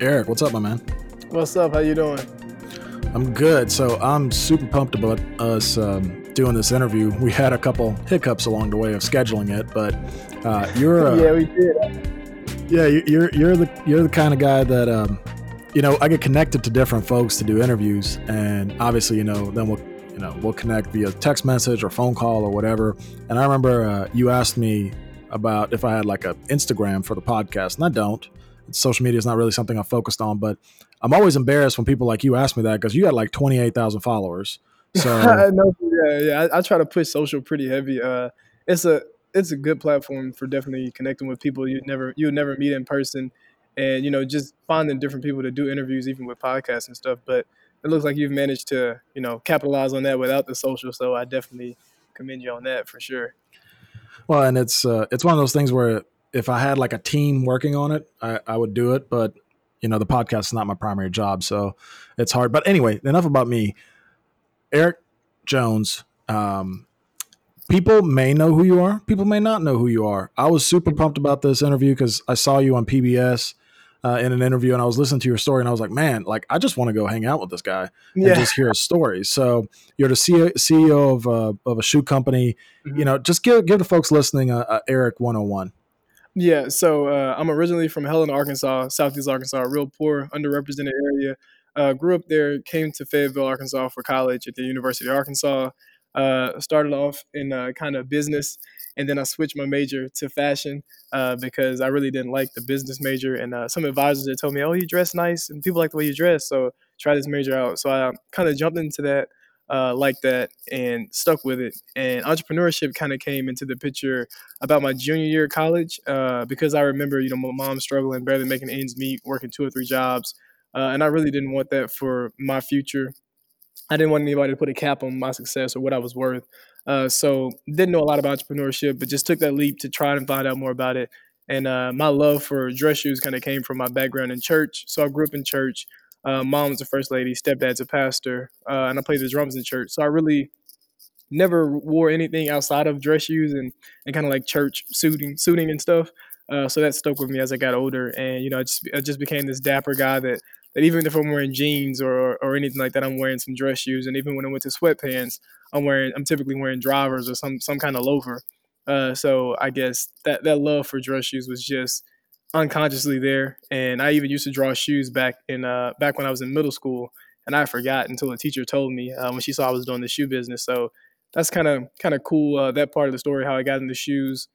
Eric, what's up, my man? What's up? How you doing? I'm good. So I'm super pumped about us um, doing this interview. We had a couple hiccups along the way of scheduling it, but uh, you're uh, yeah, we did. Yeah, you're you're the you're the kind of guy that um, you know I get connected to different folks to do interviews, and obviously you know then we'll you know we'll connect via text message or phone call or whatever. And I remember uh, you asked me about if I had like a Instagram for the podcast, and I don't. Social media is not really something I'm focused on, but I'm always embarrassed when people like you ask me that because you got like 28,000 followers. So no, yeah, yeah, I, I, try to push social pretty heavy. Uh, it's a it's a good platform for definitely connecting with people you never you never meet in person, and you know just finding different people to do interviews, even with podcasts and stuff. But it looks like you've managed to you know capitalize on that without the social. So I definitely commend you on that for sure. Well, and it's uh, it's one of those things where if I had like a team working on it, I, I would do it. But you know, the podcast is not my primary job, so it's hard. But anyway, enough about me. Eric Jones. Um, people may know who you are. People may not know who you are. I was super pumped about this interview because I saw you on PBS uh, in an interview, and I was listening to your story, and I was like, man, like I just want to go hang out with this guy and yeah. just hear his story. So you're the CEO of uh, of a shoe company. Mm-hmm. You know, just give give the folks listening a, a Eric 101. Yeah, so uh, I'm originally from Helena, Arkansas, Southeast Arkansas, a real poor, underrepresented area. Uh, grew up there, came to Fayetteville, Arkansas for college at the University of Arkansas. Uh, started off in uh, kind of business, and then I switched my major to fashion uh, because I really didn't like the business major. And uh, some advisors had told me, "Oh, you dress nice, and people like the way you dress, so try this major out." So I kind of jumped into that uh, like that and stuck with it. And entrepreneurship kind of came into the picture about my junior year of college uh, because I remember, you know, my mom struggling, barely making ends meet, working two or three jobs. Uh, and I really didn't want that for my future. I didn't want anybody to put a cap on my success or what I was worth. Uh, so didn't know a lot about entrepreneurship, but just took that leap to try and find out more about it. And uh, my love for dress shoes kind of came from my background in church. So I grew up in church. Uh, mom was a first lady, stepdad's a pastor, uh, and I played the drums in church. So I really never wore anything outside of dress shoes and, and kind of like church suiting, suiting and stuff. Uh, so that stuck with me as I got older, and you know, I just I just became this dapper guy that that even if I'm wearing jeans or or anything like that, I'm wearing some dress shoes, and even when I went to sweatpants, I'm wearing I'm typically wearing drivers or some some kind of loafer. Uh, so I guess that that love for dress shoes was just unconsciously there. And I even used to draw shoes back in uh, back when I was in middle school, and I forgot until a teacher told me uh, when she saw I was doing the shoe business. So that's kind of kind of cool uh, that part of the story how I got into shoes.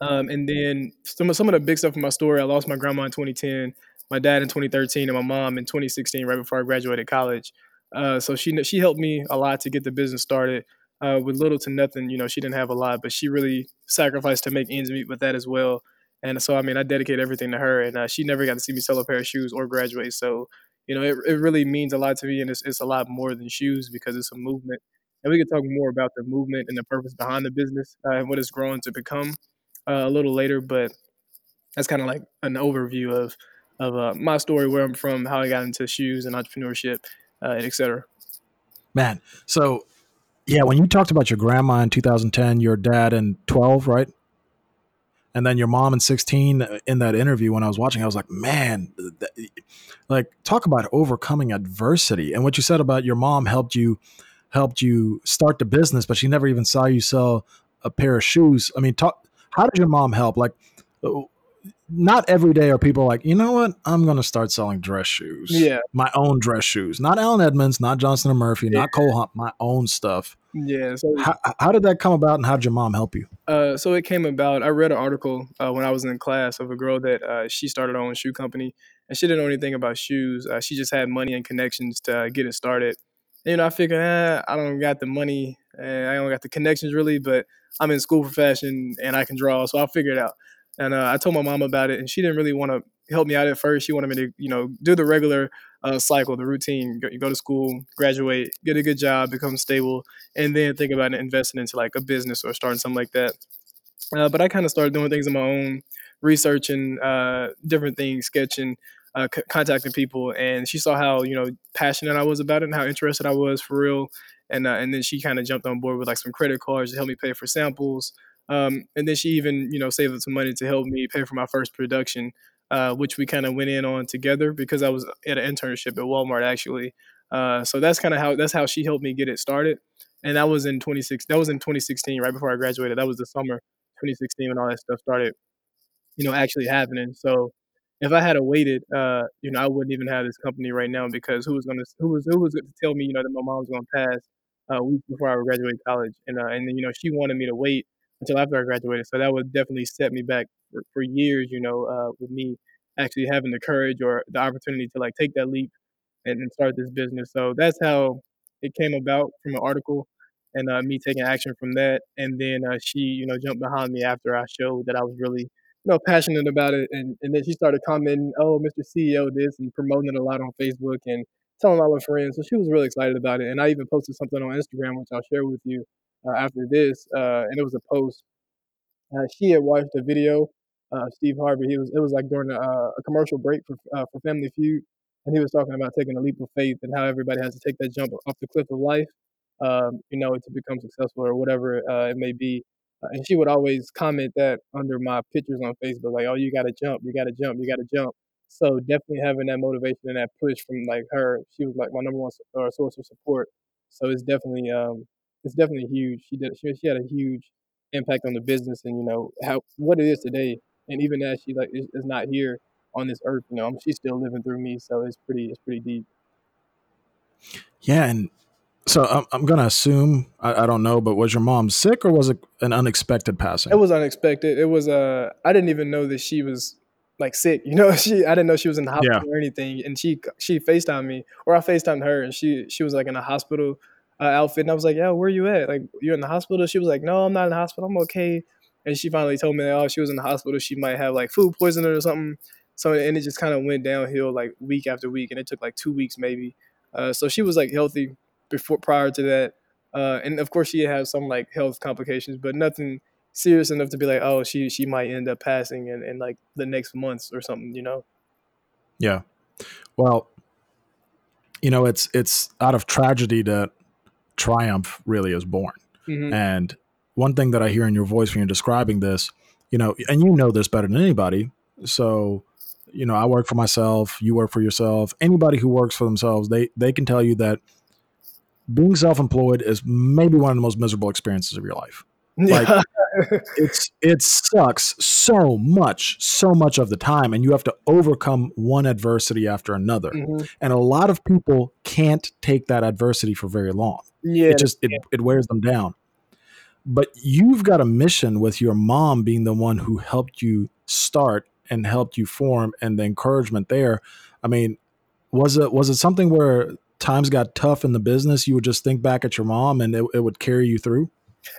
Um, and then some of some of the big stuff in my story. I lost my grandma in 2010, my dad in 2013, and my mom in 2016, right before I graduated college. Uh, so she she helped me a lot to get the business started. Uh, with little to nothing, you know, she didn't have a lot, but she really sacrificed to make ends meet with that as well. And so, I mean, I dedicate everything to her, and uh, she never got to see me sell a pair of shoes or graduate. So, you know, it, it really means a lot to me, and it's, it's a lot more than shoes because it's a movement. And we can talk more about the movement and the purpose behind the business uh, and what it's grown to become uh, a little later. But that's kind of like an overview of of uh, my story, where I'm from, how I got into shoes and entrepreneurship, uh, and et cetera. Man, so yeah, when you talked about your grandma in 2010, your dad in 12, right? And then your mom in 16 uh, in that interview when i was watching i was like man like talk about overcoming adversity and what you said about your mom helped you helped you start the business but she never even saw you sell a pair of shoes i mean talk how did your mom help like uh, not every day are people like, you know what? I'm going to start selling dress shoes. Yeah. My own dress shoes. Not Allen Edmonds, not Johnston and Murphy, yeah. not Cole Haan, my own stuff. Yeah. So how, how, did that come about and how did your mom help you? Uh, so it came about, I read an article uh, when I was in class of a girl that uh, she started her own shoe company and she didn't know anything about shoes. Uh, she just had money and connections to uh, get it started. And, you know, I figured, eh, I don't got the money, and I don't got the connections really, but I'm in school for fashion and I can draw, so I'll figure it out. And uh, I told my mom about it, and she didn't really want to help me out at first. She wanted me to, you know, do the regular cycle, the routine. Go, you go to school, graduate, get a good job, become stable, and then think about investing into like a business or starting something like that. Uh, but I kind of started doing things on my own, researching uh, different things, sketching, uh, c- contacting people, and she saw how you know passionate I was about it and how interested I was for real. And uh, and then she kind of jumped on board with like some credit cards to help me pay for samples. Um, and then she even, you know, saved up some money to help me pay for my first production uh, which we kind of went in on together because I was at an internship at Walmart actually. Uh, so that's kind of how that's how she helped me get it started, and that was in 26. That was in 2016, right before I graduated. That was the summer 2016 when all that stuff started, you know, actually happening. So if I had waited, uh, you know, I wouldn't even have this company right now because who was gonna who was who was going to tell me, you know, that my mom was gonna pass uh, a week before I graduated college, and uh, and then you know she wanted me to wait until after I graduated, so that would definitely set me back for, for years, you know, uh, with me actually having the courage or the opportunity to like take that leap and, and start this business. So that's how it came about from an article and uh, me taking action from that. And then uh, she, you know, jumped behind me after I showed that I was really you know, passionate about it. And, and then she started commenting, oh, Mr. CEO, this, and promoting it a lot on Facebook and telling all her friends. So she was really excited about it. And I even posted something on Instagram, which I'll share with you uh, after this. Uh, and it was a post. Uh, she had watched a video of Steve Harvey. He was it was like during a, uh, a commercial break for uh, for Family Feud, and he was talking about taking a leap of faith and how everybody has to take that jump off the cliff of life, um, you know, to become successful or whatever uh, it may be. Uh, and she would always comment that under my pictures on Facebook, like, "Oh, you got to jump, you got to jump, you got to jump." So definitely having that motivation and that push from like her, she was like my number one uh, source of support. So it's definitely um, it's definitely huge. She did she, she had a huge impact on the business and you know how what it is today. And even as she like is, is not here on this earth, you know, she's still living through me. So it's pretty it's pretty deep. Yeah, and so I'm, I'm going to assume I, I, don't know, but was your mom sick or was it an unexpected passing? It was unexpected. It was uh I didn't even know that she was like sick. You know, she I didn't know she was in the hospital yeah. or anything. And she she Facetimed me or I Facetimed her and she she was like in a hospital uh, outfit and I was like, "Yeah, where are you at? Like you're in the hospital?" She was like, "No, I'm not in the hospital. I'm okay." And she finally told me that oh, she was in the hospital. She might have like food poisoning or something. So and it just kind of went downhill like week after week, and it took like two weeks maybe. Uh, so she was like healthy before prior to that. Uh, and of course, she had some like health complications, but nothing serious enough to be like, oh, she she might end up passing in, in like the next months or something, you know? Yeah. Well, you know, it's it's out of tragedy that triumph really is born. Mm-hmm. And one thing that I hear in your voice when you're describing this, you know, and you know this better than anybody. So, you know, I work for myself, you work for yourself. Anybody who works for themselves, they they can tell you that being self-employed is maybe one of the most miserable experiences of your life. Like it's it sucks so much, so much of the time, and you have to overcome one adversity after another. Mm-hmm. And a lot of people can't take that adversity for very long. Yeah, it just it, it wears them down. But you've got a mission with your mom being the one who helped you start and helped you form, and the encouragement there. I mean, was it was it something where times got tough in the business, you would just think back at your mom and it, it would carry you through?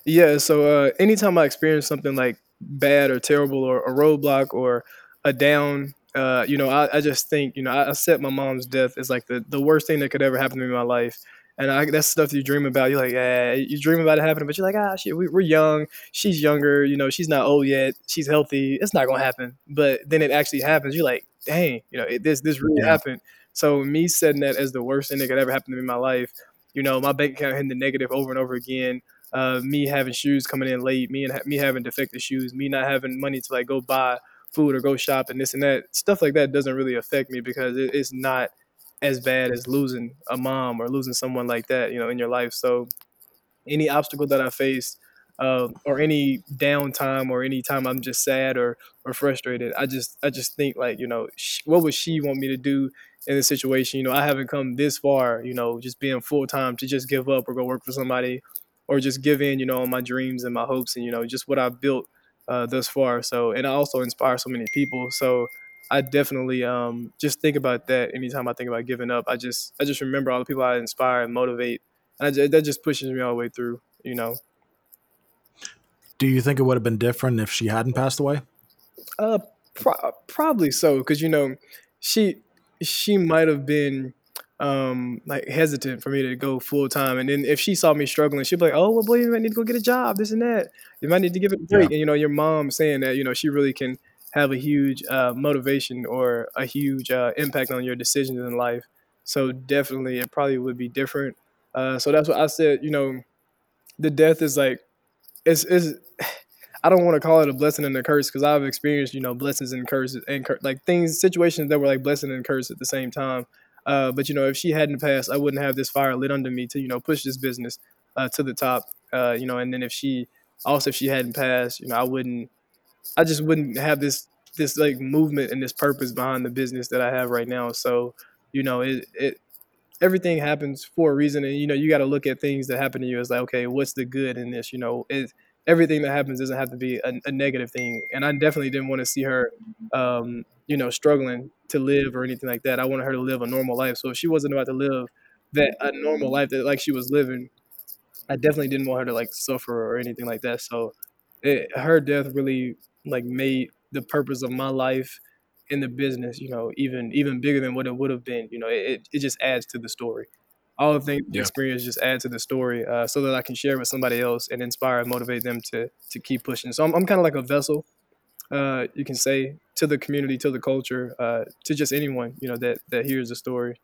Yeah. So uh, anytime I experience something like bad or terrible or a roadblock or a down, uh, you know, I, I, just think, you know, I, I set my mom's death as like the, the worst thing that could ever happen to me in my life. And I, that's stuff you dream about. You're like, yeah, you dream about it happening, but you're like, ah, shit, we, are young. She's younger. You know, she's not old yet. She's healthy. It's not gonna happen. But then it actually happens. You're like, dang, you know, it, this this really yeah. happened. So me setting that as the worst thing that could ever happen to me in my life, you know, my bank account hitting the negative over and over again. Uh, me having shoes coming in late, me and ha- me having defective shoes, me not having money to like go buy food or go shop and this and that stuff like that doesn't really affect me because it, it's not as bad as losing a mom or losing someone like that, you know, in your life. So any obstacle that I face, uh, or any downtime or any time I'm just sad or or frustrated, I just I just think like you know what would she want me to do in this situation. You know, I haven't come this far, you know, just being full time to just give up or go work for somebody or just give in, you know, on my dreams and my hopes and, you know, just what I've built uh, thus far. So, and I also inspire so many people. So I definitely um, just think about that anytime I think about giving up. I just, I just remember all the people I inspire and motivate. And just, that just pushes me all the way through, you know. Do you think it would have been different if she hadn't passed away? Uh, pro- probably so. Cause you know, she, she might have been um like hesitant for me to go full time and then if she saw me struggling she'd be like oh well boy you might need to go get a job this and that. You might need to give it a break. Yeah. and you know your mom saying that you know she really can have a huge uh, motivation or a huge uh, impact on your decisions in life. So definitely it probably would be different. Uh, so that's what i said you know the death is like it's, it's I don't want to call it a blessing and a curse because I've experienced, you know, blessings and curses and cur- like things, situations that were like blessing and curse at the same time. Uh, but you know, if she hadn't passed, I wouldn't have this fire lit under me to you know push this business uh, to the top. Uh, you know, and then if she also if she hadn't passed, you know, I wouldn't, I just wouldn't have this this like movement and this purpose behind the business that I have right now. So you know, it it everything happens for a reason, and you know, you got to look at things that happen to you as like, okay, what's the good in this? You know, it everything that happens doesn't have to be a, a negative thing. And I definitely didn't want to see her, um, you know, struggling to live or anything like that. I wanted her to live a normal life. So if she wasn't about to live that a normal life that like she was living, I definitely didn't want her to like suffer or anything like that. So it, her death really like made the purpose of my life in the business, you know, even even bigger than what it would have been. You know, it, it just adds to the story all the yeah. experience just add to the story uh, so that I can share with somebody else and inspire and motivate them to to keep pushing. So I'm, I'm kind of like a vessel, uh, you can say, to the community, to the culture, uh, to just anyone you know that that hears the story.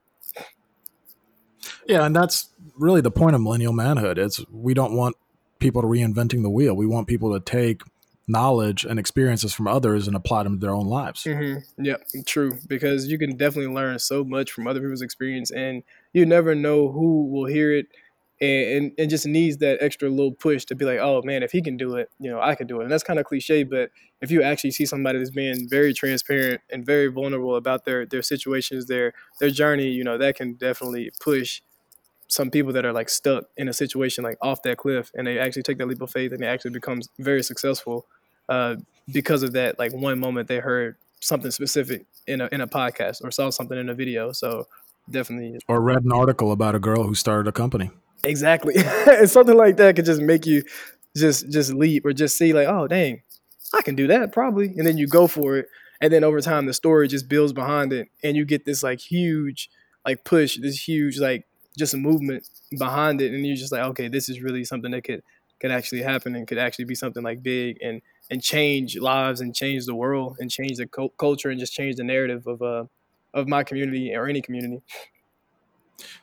Yeah, and that's really the point of millennial manhood. It's we don't want people to reinventing the wheel. We want people to take knowledge and experiences from others and apply them to their own lives. Mm-hmm. Yeah, true. Because you can definitely learn so much from other people's experience, and you never know who will hear it and, and, just needs that extra little push to be like, oh man, if he can do it, you know, I can do it. And that's kind of cliche, but if you actually see somebody that's being very transparent and very vulnerable about their their situations, their their journey, you know, that can definitely push some people that are like stuck in a situation like off that cliff and they actually take that leap of faith and they actually becomes very successful uh, because of that like one moment they heard something specific in a in a podcast or saw something in a video. So definitely or read an article about a girl who started a company. Exactly. and something like that could just make you just just leap or just see like, oh dang, I can do that probably. And then you go for it. And then over time the story just builds behind it and you get this like huge like push, this huge like just a movement behind it and you're just like, okay, this is really something that could could actually happen and could actually be something like big and and change lives and change the world and change the culture and just change the narrative of uh of my community or any community.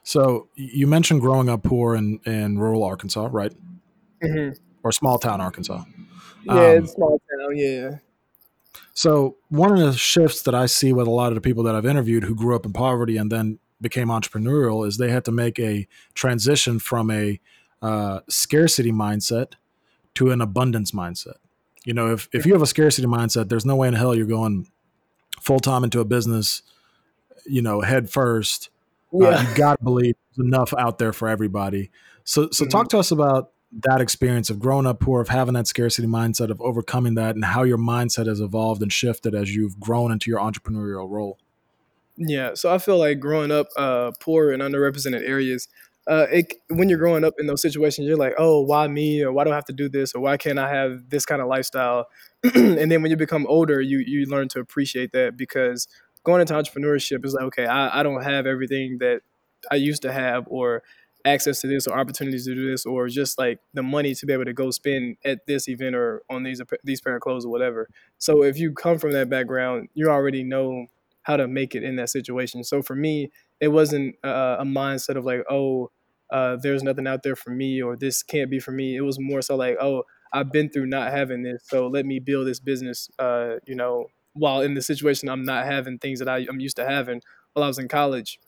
So you mentioned growing up poor in, in rural Arkansas, right? Mm-hmm. Or small town Arkansas. Yeah, um, it's small town. Yeah. So one of the shifts that I see with a lot of the people that I've interviewed who grew up in poverty and then became entrepreneurial is they had to make a transition from a uh, scarcity mindset to an abundance mindset. You know, if if you have a scarcity mindset, there's no way in hell you're going full time into a business, you know, head first. Uh, yeah. Uh, you got to believe there's enough out there for everybody. So, so mm-hmm. talk to us about that experience of growing up poor, of having that scarcity mindset, of overcoming that, and how your mindset has evolved and shifted as you've grown into your entrepreneurial role. Yeah, so I feel like growing up uh, poor in underrepresented areas, uh, it, when you're growing up in those situations, you're like, oh, why me? Or why do I have to do this? Or why can't I have this kind of lifestyle? and then when you become older, you you learn to appreciate that because going into entrepreneurship is like, okay, I, I don't have everything that I used to have, or access to this, or opportunities to do this, or just like the money to be able to go spend at this event or on these these pair of clothes or whatever. So if you come from that background, you already know how to make it in that situation. So for me, it wasn't a, a mindset of like, oh, uh, there's nothing out there for me or this can't be for me. It was more so like, oh, I've been through not having this, so let me build this business. Uh, you know, while in the situation I'm not having things that I, I'm used to having while I was in college,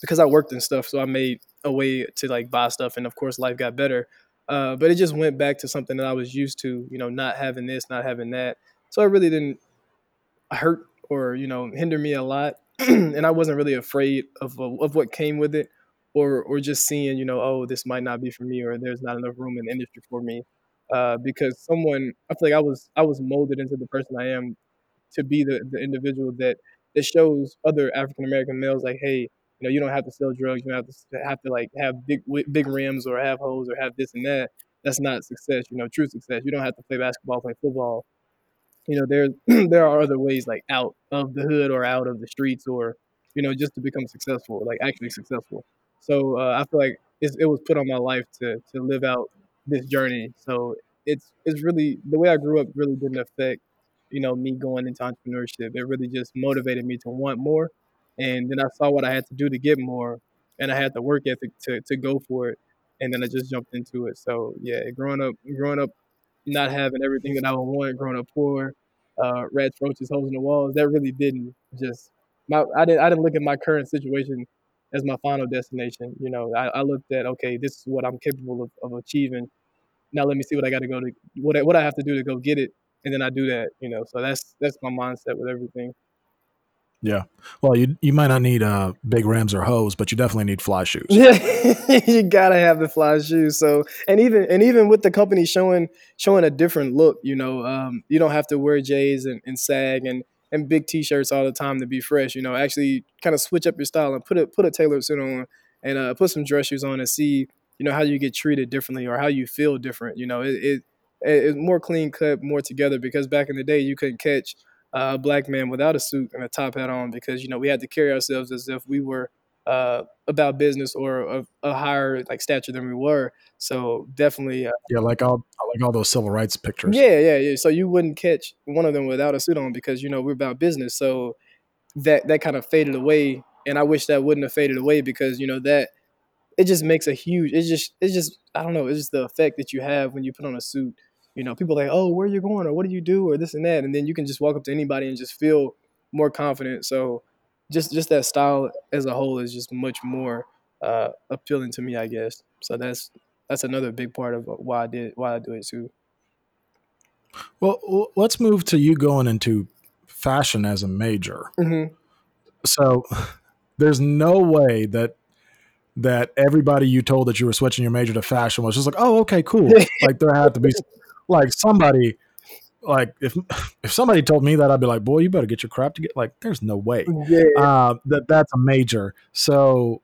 because I worked and stuff, so I made a way to like buy stuff, and of course life got better. Uh, but it just went back to something that I was used to, you know, not having this, not having that. So it really didn't hurt or you know hinder me a lot, and I wasn't really afraid of of what came with it, or or just seeing you know oh this might not be for me or there's not enough room in the industry for me, uh, because someone I feel like I was I was molded into the person I am to be the, the individual that that shows other African American males like hey you know you don't have to sell drugs you don't have to have to like have big big rims or have hoes or have this and that. That's not success you know true success. You don't have to play basketball play football. You know there there are other ways like out of the hood or out of the streets or you know just to become successful like actually successful. So uh, i feel like it was put on my life to to live out this journey. So it's it's really the way i grew up really didn't affect you know me going into entrepreneurship it really just motivated me to want more and then i saw what i had to do to get more and i had the work ethic to, to go for it and then i just jumped into it so yeah growing up growing up not having everything that I would want growing up poor, uh, rats, roaches, holes in the walls. That really didn't just my I didn't I didn't look at my current situation as my final destination. You know, I, I looked at okay, this is what I'm capable of, of achieving. Now let me see what I got to go to what I, what I have to do to go get it, and then I do that. You know, so that's that's my mindset with everything. Yeah. Well, you you might not need uh big rims or hose, but you definitely need fly shoes. Yeah, you gotta have the fly shoes. So, and even and even with the company showing showing a different look, you know, um, you don't have to wear J's and, and sag and and big t-shirts all the time to be fresh. You know, actually kind of switch up your style and put a put a tailored suit on and uh, put some dress shoes on and see you know how you get treated differently or how you feel different. You know, it, it it's more clean cut, more together because back in the day you couldn't catch a black man without a suit and a top hat on because you know we had to carry ourselves as if we were uh, about business or a, a, higher like stature than we were. So definitely, uh, yeah, like all like all those civil rights pictures. Yeah, yeah, yeah. So you wouldn't catch one of them without a suit on because you know we're about business. So that that kind of faded away, and I wish that wouldn't have faded away because you know that it just makes a huge. It's just it's just I don't know. It's just the effect that you have when you put on a suit you know, people like, oh, where are you going or what do you do or this and that, and then you can just walk up to anybody and just feel more confident. So just just that style as a whole is just much more uh, appealing to me, I guess. So that's that's another big part of why I did why I do it too. Well, let's move to you going into fashion as a major. Mm-hmm. So there's no way that that everybody you told that you were switching your major to fashion was just like, oh, okay, cool. like there had to be like somebody like if if somebody told me that I'd be like, boy, you better get your crap to get like there's no way. Yeah. Uh, that that's a major. So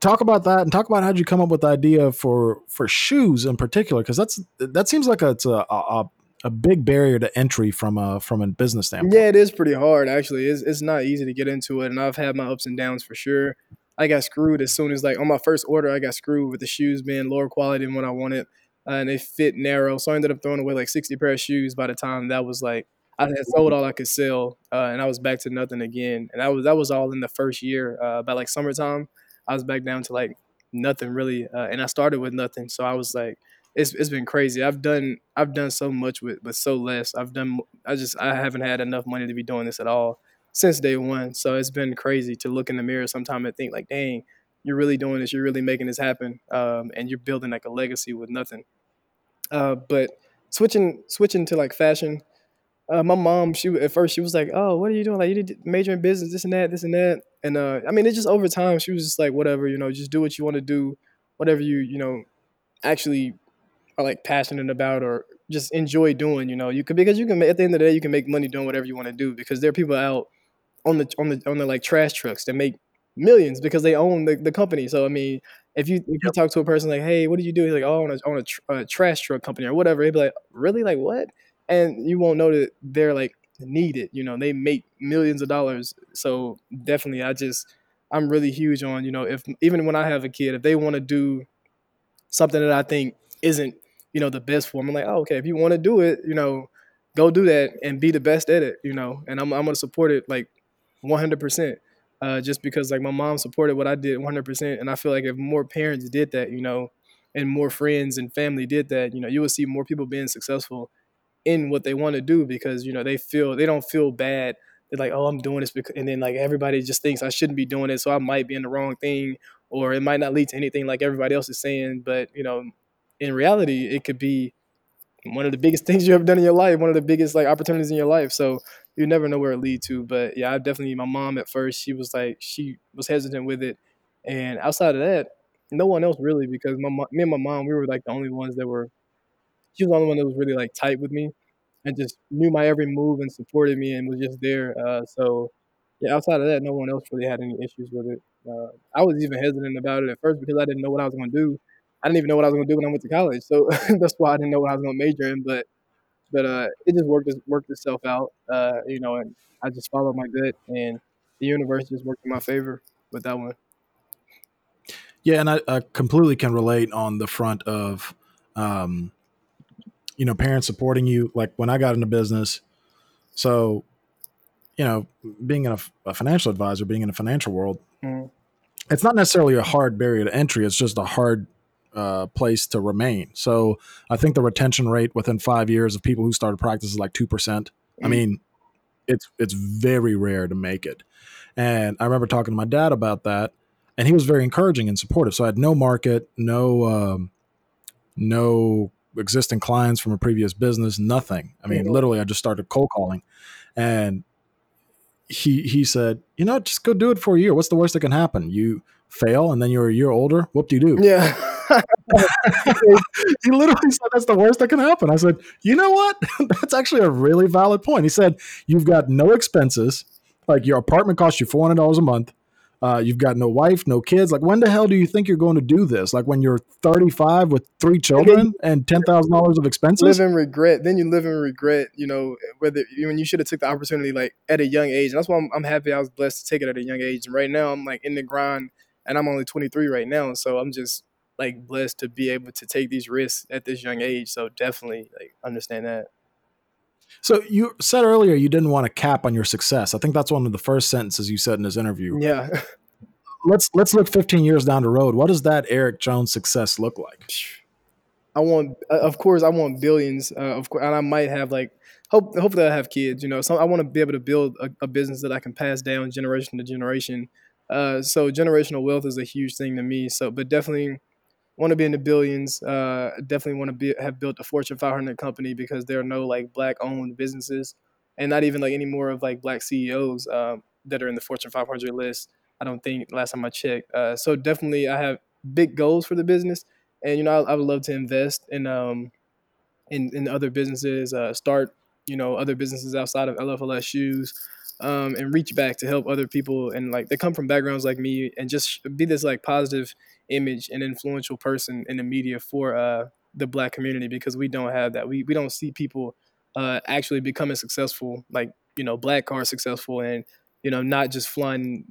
talk about that and talk about how did you come up with the idea for for shoes in particular because that's that seems like a, it's a, a, a big barrier to entry from a from a business standpoint. Yeah, it is pretty hard actually. It's it's not easy to get into it, and I've had my ups and downs for sure. I got screwed as soon as like on my first order, I got screwed with the shoes being lower quality than what I wanted uh, and they fit narrow. So I ended up throwing away like 60 pair of shoes by the time that was like I had sold all I could sell, uh, and I was back to nothing again. And that was that was all in the first year. Uh, by like summertime, I was back down to like nothing really, uh, and I started with nothing. So I was like, it's it's been crazy. I've done I've done so much with with so less. I've done I just I haven't had enough money to be doing this at all since day one. So it's been crazy to look in the mirror sometime and think like, dang, you're really doing this. You're really making this happen, um, and you're building like a legacy with nothing. Uh, but switching switching to like fashion, uh, my mom she at first she was like, "Oh, what are you doing? Like you did major in business, this and that, this and that." And uh, I mean, it just over time she was just like, "Whatever, you know, just do what you want to do, whatever you you know actually are like passionate about or just enjoy doing. You know, you could because you can at the end of the day you can make money doing whatever you want to do because there are people out on the on the on the like trash trucks that make millions because they own the, the company. So I mean, if you if you talk to a person like, hey, what do you do? He's like, oh, I own a, own a, tr- a trash truck company or whatever. He'd be like, really? Like what? And you won't know that they're like needed. You know, they make millions of dollars. So definitely, I just I'm really huge on you know if even when I have a kid, if they want to do something that I think isn't you know the best for them, I'm like, oh, okay, if you want to do it, you know, go do that and be the best at it. You know, and I'm I'm gonna support it like 100 percent uh, just because like my mom supported what I did 100%. And I feel like if more parents did that, you know, and more friends and family did that, you know, you would see more people being successful in what they want to do because, you know, they feel, they don't feel bad. They're like, oh, I'm doing this. Because, and then like everybody just thinks I shouldn't be doing it. So I might be in the wrong thing or it might not lead to anything like everybody else is saying. But, you know, in reality, it could be one of the biggest things you ever done in your life, one of the biggest like opportunities in your life. So you never know where it lead to. But yeah, I definitely my mom at first she was like she was hesitant with it, and outside of that, no one else really because my me and my mom we were like the only ones that were. She was the only one that was really like tight with me, and just knew my every move and supported me and was just there. Uh, so yeah, outside of that, no one else really had any issues with it. Uh, I was even hesitant about it at first because I didn't know what I was going to do. I didn't even know what I was going to do when I went to college, so that's why I didn't know what I was going to major in. But but uh, it just worked worked itself out, uh, you know, and I just followed my gut, and the universe just worked in my favor with that one. Yeah, and I, I completely can relate on the front of, um, you know, parents supporting you. Like when I got into business, so, you know, being a, a financial advisor, being in a financial world, mm. it's not necessarily a hard barrier to entry. It's just a hard uh, place to remain. So I think the retention rate within five years of people who started practice is like two percent. I mean, it's it's very rare to make it. And I remember talking to my dad about that, and he was very encouraging and supportive. So I had no market, no um, no existing clients from a previous business, nothing. I mean, Mhm. literally, I just started cold calling, and he he said, you know, just go do it for a year. What's the worst that can happen? You fail, and then you're a year older. Whoop de doo. Yeah. he literally said that's the worst that can happen. I said, you know what? that's actually a really valid point. He said, you've got no expenses. Like your apartment costs you four hundred dollars a month. Uh, you've got no wife, no kids. Like when the hell do you think you're going to do this? Like when you're 35 with three children and ten thousand dollars of expenses. live in regret. Then you live in regret. You know whether when you should have took the opportunity like at a young age. And that's why I'm, I'm happy I was blessed to take it at a young age. And right now I'm like in the grind, and I'm only 23 right now. So I'm just like blessed to be able to take these risks at this young age. So definitely like understand that. So you said earlier you didn't want to cap on your success. I think that's one of the first sentences you said in this interview. Yeah. Let's let's look 15 years down the road. What does that Eric Jones success look like? I want, uh, of course, I want billions. Uh, of course, and I might have like hope. Hopefully, I have kids. You know, so I want to be able to build a, a business that I can pass down generation to generation. Uh, so generational wealth is a huge thing to me. So, but definitely want to be in the billions. Uh, definitely want to be have built a Fortune 500 company because there are no like black owned businesses, and not even like any more of like black CEOs um, that are in the Fortune 500 list. I don't think last time I checked. Uh, so definitely, I have big goals for the business and you know I, I would love to invest in um in, in other businesses uh, start you know other businesses outside of lfls shoes um, and reach back to help other people and like they come from backgrounds like me and just be this like positive image and influential person in the media for uh, the black community because we don't have that. We, we don't see people uh, actually becoming successful like you know black cars successful and you know not just flying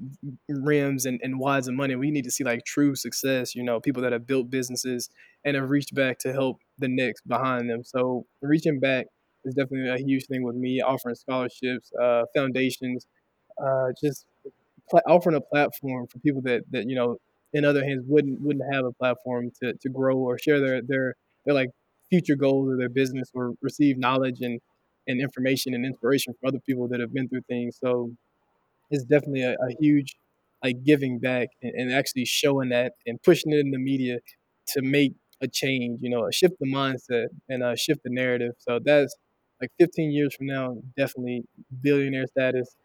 rims and, and wads of money. We need to see like true success you know people that have built businesses and have reached back to help the next behind them. So reaching back is definitely a huge thing with me offering scholarships uh, foundations uh, just offering a platform for people that that you know in other hands wouldn't wouldn't have a platform to, to grow or share their their their like future goals or their business or receive knowledge and and information and inspiration from other people that have been through things. So it's definitely a, a huge like giving back and, and actually showing that and pushing it in the media to make a change you know shift the mindset and uh, shift the narrative. So that's like 15 years from now definitely billionaire status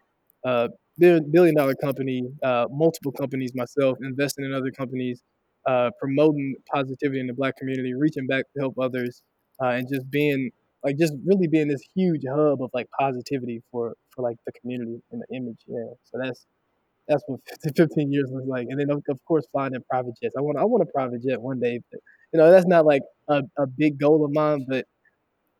uh, billion, dollar company uh, multiple companies myself investing in other companies uh, promoting positivity in the black community reaching back to help others uh, and just being like just really being this huge hub of like positivity for for like the community and the image yeah. So that's that's what 15 years was like. And then of, of course flying in private jets. I want i want a private jet one day but you know that's not like a, a big goal of mine but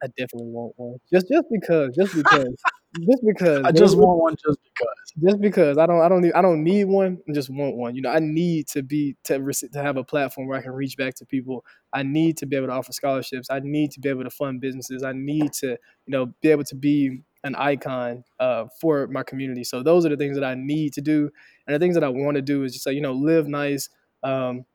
i definitely want one just just because just because just because I just want one just because. just because I don't I don't need I don't need one, I just want one. You know, I need to be to rec- to have a platform where I can reach back to people. I need to be able to offer scholarships. I need to be able to fund businesses. I need to, you know, be able to be an icon uh, for my community. So those are the things that I need to do, and the things that I want to do is just like you know live nice, um,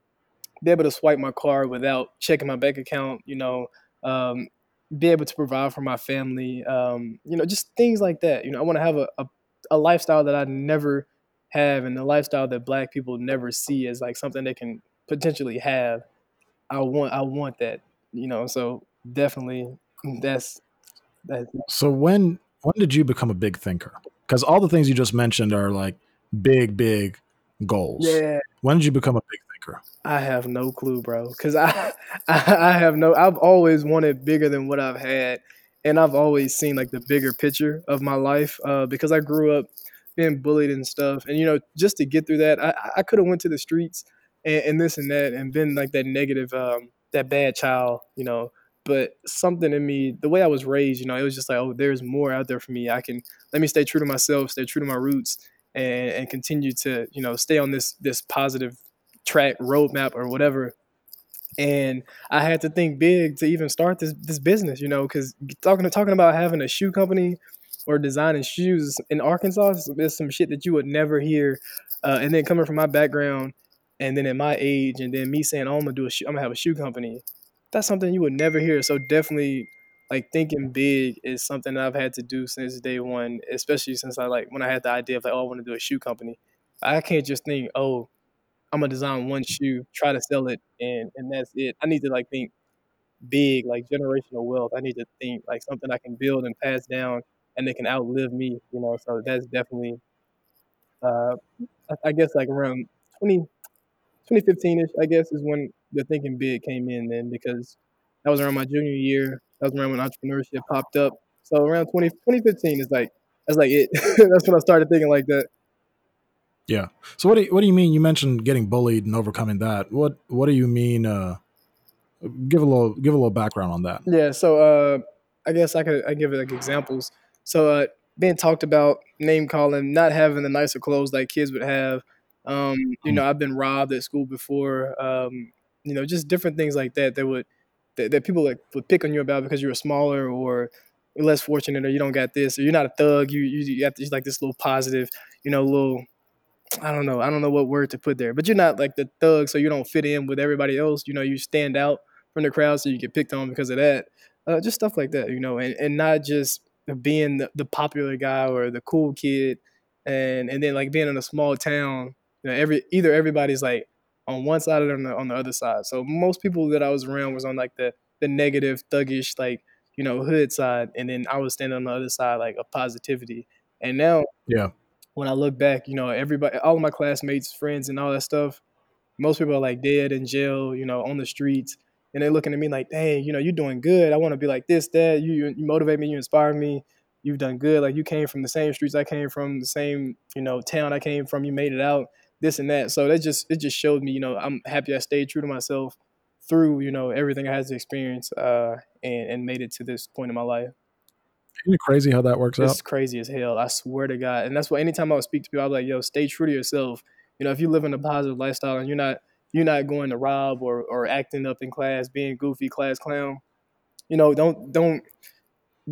be able to swipe my card without checking my bank account. You know, um, be able to provide for my family. Um, you know, just things like that. You know, I want to have a, a a lifestyle that I never have and the lifestyle that black people never see as like something they can potentially have. I want I want that, you know, so definitely that's that's So when when did you become a big thinker? Because all the things you just mentioned are like big, big goals. yeah. When did you become a big I have no clue, bro. Cause I, I have no. I've always wanted bigger than what I've had, and I've always seen like the bigger picture of my life. Uh, because I grew up being bullied and stuff, and you know, just to get through that, I, I could have went to the streets and, and this and that, and been like that negative, um, that bad child, you know. But something in me, the way I was raised, you know, it was just like, oh, there's more out there for me. I can let me stay true to myself, stay true to my roots, and and continue to, you know, stay on this this positive track roadmap or whatever and i had to think big to even start this this business you know because talking talking about having a shoe company or designing shoes in arkansas is, some shit that you would never hear uh, and then coming from my background and then at my age, and then me saying, "Oh, I'm gonna do a shoe, I'm gonna have a shoe company," that's something you would never hear. So definitely, like thinking big is something that I've had to do since day one. Especially since I like when I had the idea of like, "Oh, I want to do a shoe company." I can't just think, "Oh, I'm gonna design one shoe, try to sell it, and and that's it." I need to like think big, like generational wealth. I need to think like something I can build and pass down, and they can outlive me. You know, so that's definitely, uh, I, I guess like around 20, 2015ish, I guess, is when the thinking big came in then because that was around my junior year. That was around when entrepreneurship popped up. So around 20, 2015 is like that's like it. that's when I started thinking like that. Yeah. So what do you, what do you mean? You mentioned getting bullied and overcoming that. What what do you mean? Uh, give a little give a little background on that. Yeah. So uh, I guess I could I give it like examples. So uh, being talked about, name calling, not having the nicer clothes like kids would have. Um, you know, I've been robbed at school before. Um, you know, just different things like that that would that, that people like would pick on you about because you were smaller or less fortunate or you don't got this or you're not a thug. You you, you got this like this little positive, you know, little I don't know, I don't know what word to put there, but you're not like the thug, so you don't fit in with everybody else. You know, you stand out from the crowd, so you get picked on because of that. Uh, just stuff like that, you know, and, and not just being the, the popular guy or the cool kid, and and then like being in a small town you know, every either everybody's like on one side or on the on the other side. So most people that I was around was on like the the negative, thuggish, like you know, hood side, and then I was standing on the other side, like of positivity. And now, yeah, when I look back, you know, everybody, all of my classmates, friends, and all that stuff, most people are like dead in jail, you know, on the streets, and they're looking at me like, "Dang, you know, you're doing good. I want to be like this, Dad. You you motivate me, you inspire me." You've done good. Like you came from the same streets I came from, the same you know town I came from. You made it out this and that. So that just it just showed me, you know, I'm happy I stayed true to myself through, you know, everything I had to experience uh, and, and made it to this point in my life. Isn't it crazy how that works it's out? It's crazy as hell. I swear to God. And that's why anytime I would speak to people, I was like, yo, stay true to yourself. You know, if you live in a positive lifestyle and you're not you're not going to rob or, or acting up in class, being goofy class clown, you know, don't don't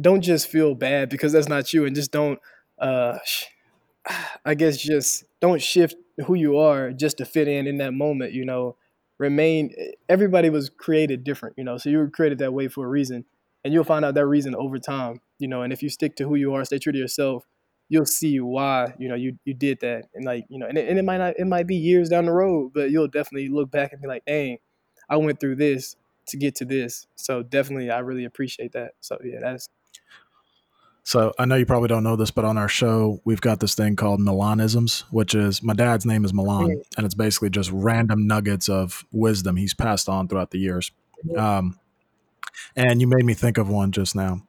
don't just feel bad because that's not you and just don't uh I guess just don't shift who you are just to fit in in that moment, you know, remain everybody was created different, you know. So you were created that way for a reason and you'll find out that reason over time, you know, and if you stick to who you are, stay true to yourself, you'll see why, you know, you you did that. And like, you know, and it, and it might not it might be years down the road, but you'll definitely look back and be like, "Dang, I went through this to get to this." So definitely I really appreciate that. So yeah, that's so I know you probably don't know this, but on our show, we've got this thing called Milanisms, which is my dad's name is Milan, and it's basically just random nuggets of wisdom he's passed on throughout the years. Um, and you made me think of one just now.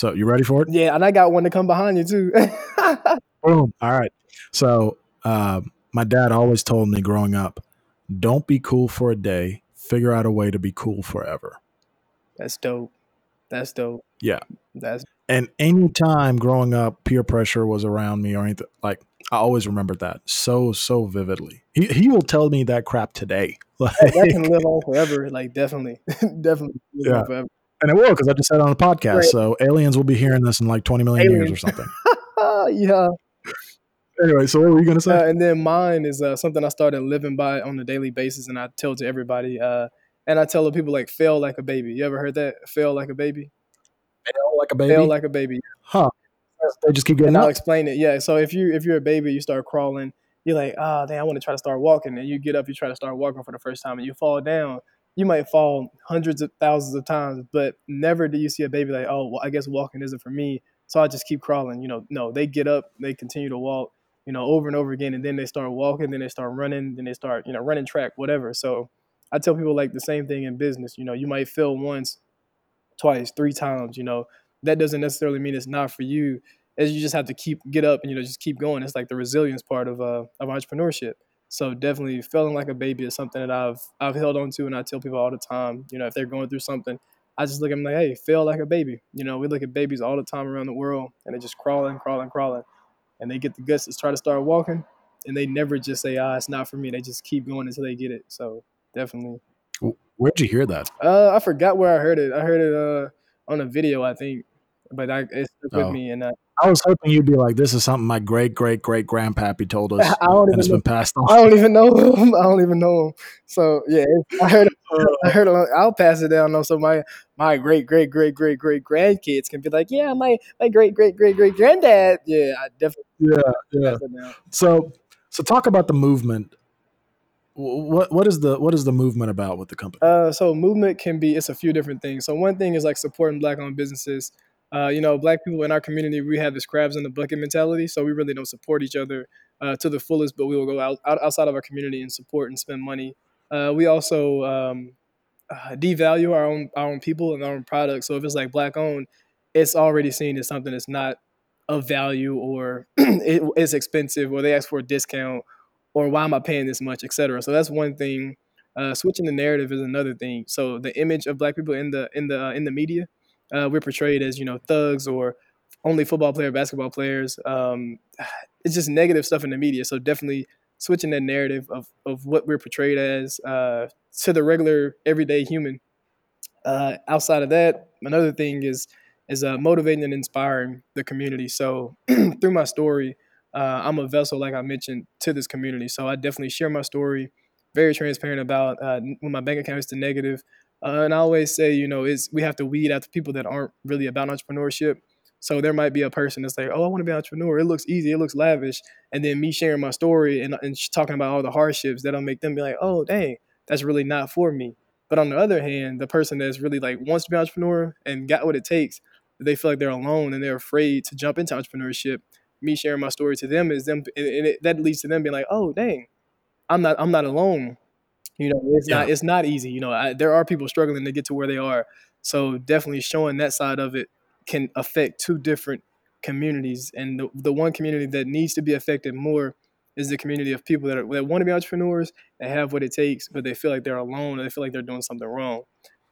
So you ready for it? Yeah, and I got one to come behind you too. Boom. All right. So uh, my dad always told me growing up, don't be cool for a day. Figure out a way to be cool forever. That's dope. That's dope. Yeah. That's and anytime growing up, peer pressure was around me or anything like I always remembered that so so vividly. He he will tell me that crap today. Like, that can live on forever. Like definitely, definitely. yeah. And it will because I just said it on the podcast. Right. So aliens will be hearing this in like twenty million Alien. years or something. yeah. Anyway, so what were you gonna say? Uh, and then mine is uh, something I started living by on a daily basis, and I tell to everybody. Uh, and I tell the people like fail like a baby. You ever heard that? Fail like a baby. Fail like a baby. Fail like a baby. Huh. They just keep getting. And up. I'll explain it. Yeah. So if you if you're a baby, you start crawling. You're like, ah, oh, damn, I want to try to start walking, and you get up, you try to start walking for the first time, and you fall down. You might fall hundreds of thousands of times, but never do you see a baby like, oh, well, I guess walking isn't for me, so I just keep crawling. You know, no, they get up, they continue to walk, you know, over and over again, and then they start walking, then they start running, then they start, you know, running track, whatever. So I tell people like the same thing in business. You know, you might fail once, twice, three times. You know, that doesn't necessarily mean it's not for you. As you just have to keep get up and you know just keep going. It's like the resilience part of uh, of entrepreneurship. So definitely feeling like a baby is something that I've I've held on to, and I tell people all the time. You know, if they're going through something, I just look at them like, hey, feel like a baby. You know, we look at babies all the time around the world, and they're just crawling, crawling, crawling, and they get the guts to try to start walking, and they never just say, ah, it's not for me. They just keep going until they get it. So definitely. Where'd you hear that? Uh, I forgot where I heard it. I heard it uh on a video, I think, but I it stuck with oh. me. And uh, I was hoping you'd be like, "This is something my great great great grandpappy told us, and it's know. been passed on." I don't even know him. I don't even know him. So yeah, I heard. I heard. I'll pass it down though, so my my great great great great great grandkids can be like, "Yeah, my my great great great great granddad." Yeah, I definitely. Yeah, yeah. So so talk about the movement. What what is the what is the movement about with the company? Uh, so movement can be it's a few different things. So one thing is like supporting black owned businesses. Uh, you know, black people in our community, we have this crabs in the bucket mentality. So we really don't support each other uh, to the fullest, but we will go out, out, outside of our community and support and spend money. Uh, we also um, uh, devalue our own our own people and our own products. So if it's like black owned, it's already seen as something that's not of value or it, it's expensive or they ask for a discount or why am I paying this much, etc. So that's one thing. Uh, switching the narrative is another thing. So the image of black people in the in the uh, in the media uh, we're portrayed as you know thugs or only football player, basketball players. Um, it's just negative stuff in the media. So definitely switching that narrative of of what we're portrayed as uh, to the regular everyday human. Uh, outside of that, another thing is is uh, motivating and inspiring the community. So through my story, uh, I'm a vessel, like I mentioned, to this community. So I definitely share my story, very transparent about uh, when my bank account is to negative. Uh, and I always say, you know, is we have to weed out the people that aren't really about entrepreneurship. So there might be a person that's like, oh, I want to be an entrepreneur. It looks easy. It looks lavish. And then me sharing my story and, and talking about all the hardships that'll make them be like, oh, dang, that's really not for me. But on the other hand, the person that's really like wants to be an entrepreneur and got what it takes, they feel like they're alone and they're afraid to jump into entrepreneurship. Me sharing my story to them is them, and it, that leads to them being like, oh, dang, I'm not, I'm not alone. You know, it's yeah. not it's not easy. You know, I, there are people struggling to get to where they are. So definitely showing that side of it can affect two different communities, and the, the one community that needs to be affected more is the community of people that, are, that want to be entrepreneurs and have what it takes, but they feel like they're alone and they feel like they're doing something wrong.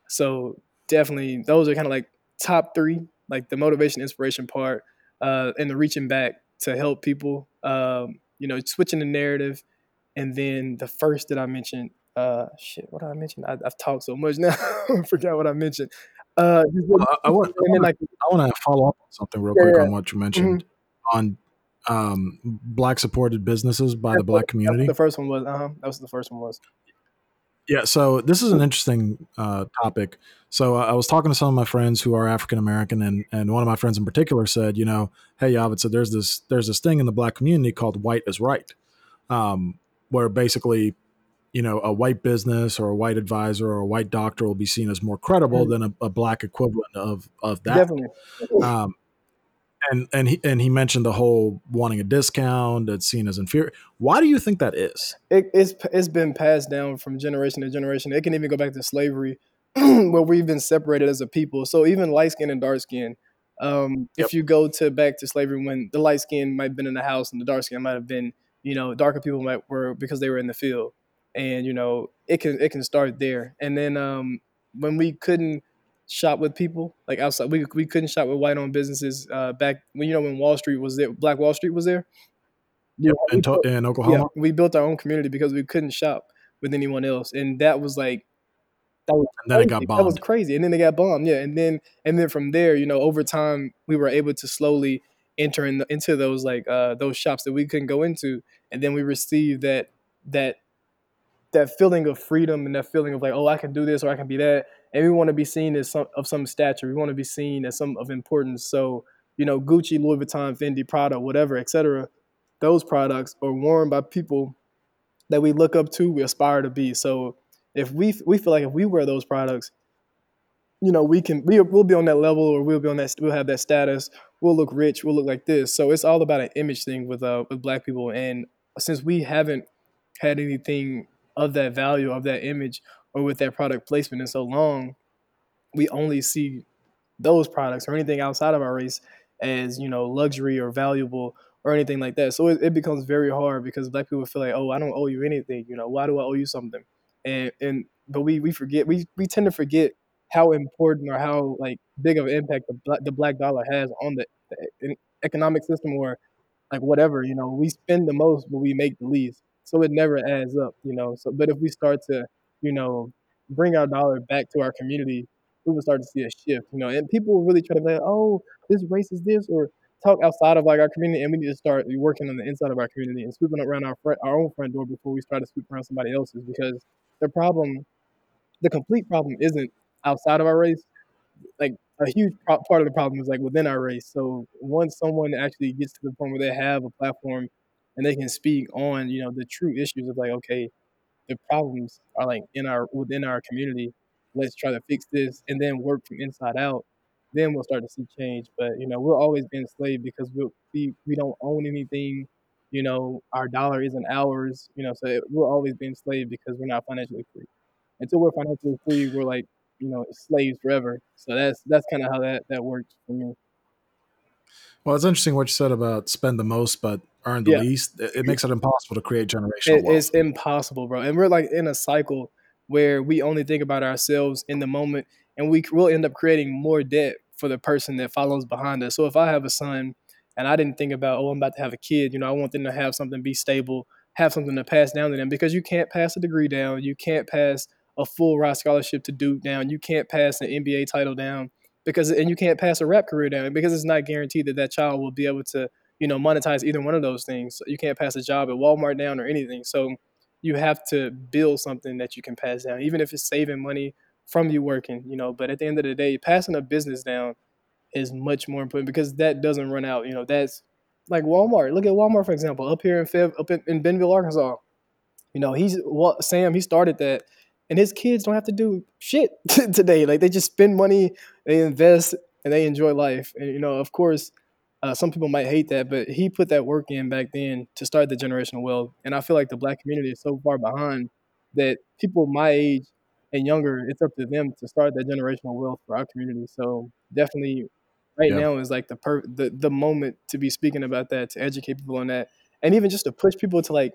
So definitely, those are kind of like top three, like the motivation, inspiration part, uh, and the reaching back to help people. Um, you know, switching the narrative, and then the first that I mentioned uh, shit, what did I mention? I, have talked so much now, I forgot what I mentioned. Uh, well, I, I, want, I, want, like, I want to follow up on something real yeah, quick yeah. on what you mentioned mm-hmm. on um, black supported businesses by the black community. The first one was, uh-huh, that was the first one was. Yeah, so this is an interesting uh, topic. So uh, I was talking to some of my friends who are African American, and and one of my friends in particular said, you know, hey Yavid, so there's this there's this thing in the black community called white is right, um, where basically you know a white business or a white advisor or a white doctor will be seen as more credible mm-hmm. than a, a, black equivalent of of that. Definitely. Um, and and he and he mentioned the whole wanting a discount it's seen as inferior why do you think that is it, it's it's been passed down from generation to generation it can even go back to slavery where we've been separated as a people so even light skin and dark skin um, yep. if you go to back to slavery when the light skin might have been in the house and the dark skin might have been you know darker people might were because they were in the field and you know it can it can start there. And then um, when we couldn't shop with people like outside, we we couldn't shop with white owned businesses uh, back when you know when Wall Street was there, Black Wall Street was there. Yeah, in, to- in Oklahoma. Yeah, we built our own community because we couldn't shop with anyone else, and that was like that was and then crazy. it got bombed. That was crazy, and then they got bombed. Yeah, and then and then from there, you know, over time, we were able to slowly enter in the, into those like uh, those shops that we couldn't go into, and then we received that that that feeling of freedom and that feeling of like, oh, I can do this or I can be that. And we want to be seen as some of some stature. We want to be seen as some of importance. So, you know, Gucci, Louis Vuitton, Fendi, Prada, whatever, etc. Those products are worn by people that we look up to, we aspire to be. So if we we feel like if we wear those products, you know, we can we will be on that level or we'll be on that we'll have that status. We'll look rich. We'll look like this. So it's all about an image thing with uh with black people. And since we haven't had anything of that value of that image or with that product placement And so long, we only see those products or anything outside of our race as you know luxury or valuable or anything like that. So it, it becomes very hard because black people feel like, oh, I don't owe you anything. You know, why do I owe you something? And and but we we forget we we tend to forget how important or how like big of an impact the black, the black dollar has on the, the economic system or like whatever. You know, we spend the most, but we make the least so it never adds up, you know. So, but if we start to, you know, bring our dollar back to our community, we will start to see a shift, you know. And people will really try to say, oh, this race is this, or talk outside of like our community, and we need to start working on the inside of our community and sweeping around our front, our own front door before we start to sweep around somebody else's. Because the problem, the complete problem, isn't outside of our race. Like a huge part of the problem is like within our race. So once someone actually gets to the point where they have a platform and they can speak on, you know, the true issues of like, okay, the problems are like in our within our community. Let's try to fix this and then work from inside out. Then we'll start to see change. But you know, we'll always be enslaved because we'll, we we don't own anything. You know, our dollar isn't ours. You know, so we'll always be enslaved because we're not financially free. Until we're financially free, we're like you know slaves forever. So that's that's kind of how that that works for me. Well, it's interesting what you said about spend the most but earn the yeah. least. It, it, makes it impossible to create generational it, wealth. It's impossible, bro. And we're like in a cycle where we only think about ourselves in the moment, and we will end up creating more debt for the person that follows behind us. So if I have a son and I didn't think about, oh, I'm about to have a kid, you know, I want them to have something be stable, have something to pass down to them because you can't pass a degree down, you can't pass a full ride scholarship to Duke down. You can't pass an NBA title down because, and you can't pass a rap career down because it's not guaranteed that that child will be able to, you know, monetize either one of those things. You can't pass a job at Walmart down or anything. So you have to build something that you can pass down, even if it's saving money from you working, you know. But at the end of the day, passing a business down is much more important because that doesn't run out. You know, that's like Walmart. Look at Walmart, for example, up here in Fev, up in, in Bentonville, Arkansas. You know, he's what Sam. He started that and his kids don't have to do shit today. Like they just spend money, they invest, and they enjoy life. And you know, of course, uh, some people might hate that, but he put that work in back then to start the generational wealth. And I feel like the black community is so far behind that people my age and younger, it's up to them to start that generational wealth for our community. So definitely, right yeah. now is like the per the the moment to be speaking about that, to educate people on that, and even just to push people to like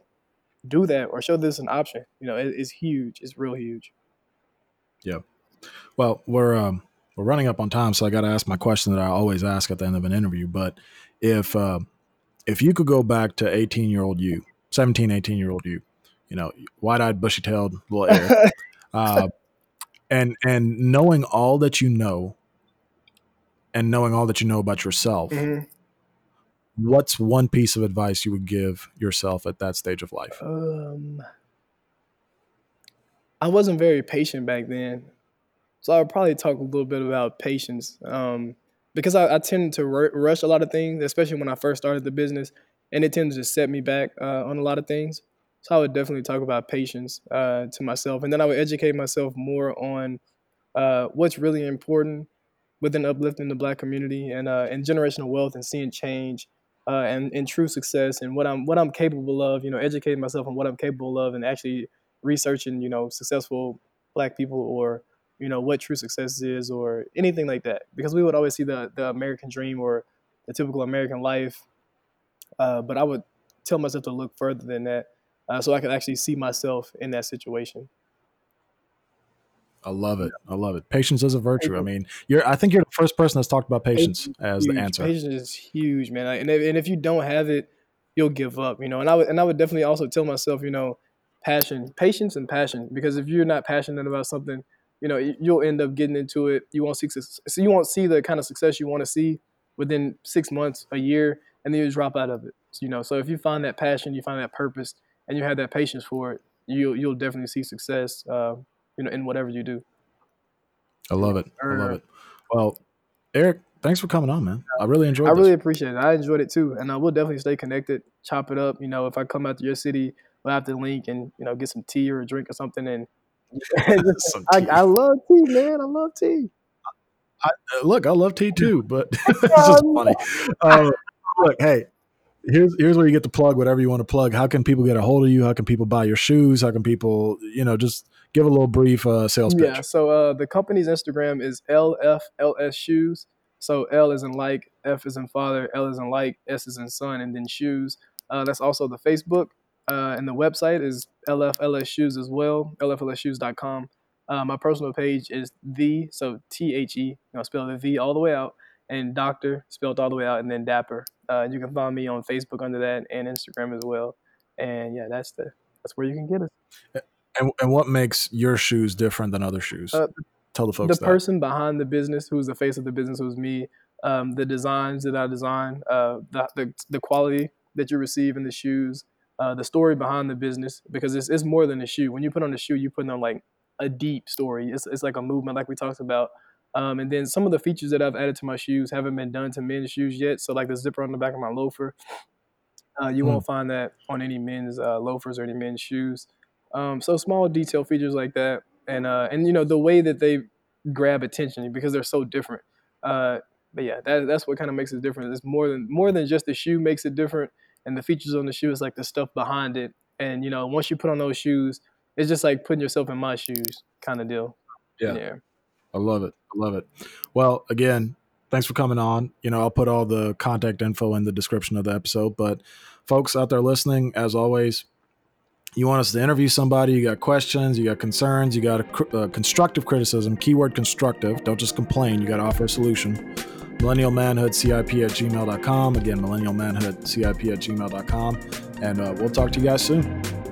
do that or show this an option. You know, it, it's huge. It's real huge. Yeah. Well, we're um, we're running up on time, so I got to ask my question that I always ask at the end of an interview. But if uh, if you could go back to 18 year old you, 17, 18 year old you, you know, wide eyed, bushy tailed little air, uh, and and knowing all that you know, and knowing all that you know about yourself, mm-hmm what's one piece of advice you would give yourself at that stage of life? Um, I wasn't very patient back then. So I would probably talk a little bit about patience um, because I, I tend to r- rush a lot of things, especially when I first started the business, and it tends to set me back uh, on a lot of things. So I would definitely talk about patience uh, to myself, and then I would educate myself more on uh, what's really important within uplifting the Black community and uh, and generational wealth and seeing change uh, and, true success and what I'm what I'm capable of, you know, educating myself on what I'm capable of and actually researching, you know, successful black people or, you know, what true success is or anything like that. Because we would always see the the American dream or the typical American life. Uh, but I would tell myself to look further than that uh, so I could actually see myself in that situation. I love it. I love it. Patience is a virtue. I mean, you're. I think you're the first person that's talked about patience as huge. the answer. Patience is huge, man. And if, and if you don't have it, you'll give up. You know. And I would and I would definitely also tell myself, you know, passion, patience, and passion. Because if you're not passionate about something, you know, you'll end up getting into it. You won't see so you won't see the kind of success you want to see within six months, a year, and then you drop out of it. You know. So if you find that passion, you find that purpose, and you have that patience for it, you'll you'll definitely see success. Uh, you know, in whatever you do. I love it. I love it. Well, Eric, thanks for coming on, man. I really enjoyed. It. I this. really appreciate it. I enjoyed it too, and I will definitely stay connected. Chop it up. You know, if I come out to your city, we'll have to link and you know get some tea or a drink or something. And I, I, love tea, man. I love tea. I, look, I love tea too, but it's just funny. Uh, look, hey, here's here's where you get to plug whatever you want to plug. How can people get a hold of you? How can people buy your shoes? How can people, you know, just give a little brief uh, sales pitch. Yeah. So uh, the company's Instagram is LFLS Shoes. So L is in like, F is in father, L is in like, S is in son, and then shoes. Uh, that's also the Facebook. Uh, and the website is LFLS Shoes as well, LFLSshoes.com. Uh, my personal page is the, so T H E, you know, spell the V all the way out, and Doctor spelled all the way out, and then Dapper. Uh, you can find me on Facebook under that and Instagram as well. And yeah, that's the that's where you can get us. And, and what makes your shoes different than other shoes? Uh, Tell the folks the that. person behind the business, who's the face of the business, who's me. um, the designs that I design, uh, the, the, the quality that you receive in the shoes, uh, the story behind the business, because it's, it's more than a shoe. When you put on a shoe, you put on like a deep story. It's, it's like a movement, like we talked about. Um, and then some of the features that I've added to my shoes haven't been done to men's shoes yet. So like the zipper on the back of my loafer, uh, you mm. won't find that on any men's uh, loafers or any men's shoes. Um, so small detail features like that, and uh, and you know the way that they grab attention because they're so different. Uh, but yeah, that, that's what kind of makes it different. It's more than more than just the shoe makes it different, and the features on the shoe is like the stuff behind it. And you know, once you put on those shoes, it's just like putting yourself in my shoes, kind of deal. Yeah. yeah. I love it. I love it. Well, again, thanks for coming on. You know, I'll put all the contact info in the description of the episode. But folks out there listening, as always, you want us to interview somebody, you got questions, you got concerns, you got a, uh, constructive criticism, keyword constructive. Don't just complain, you got to offer a solution. Millennial Manhood CIP at gmail.com. Again, Millennial Manhood CIP at gmail.com. And uh, we'll talk to you guys soon.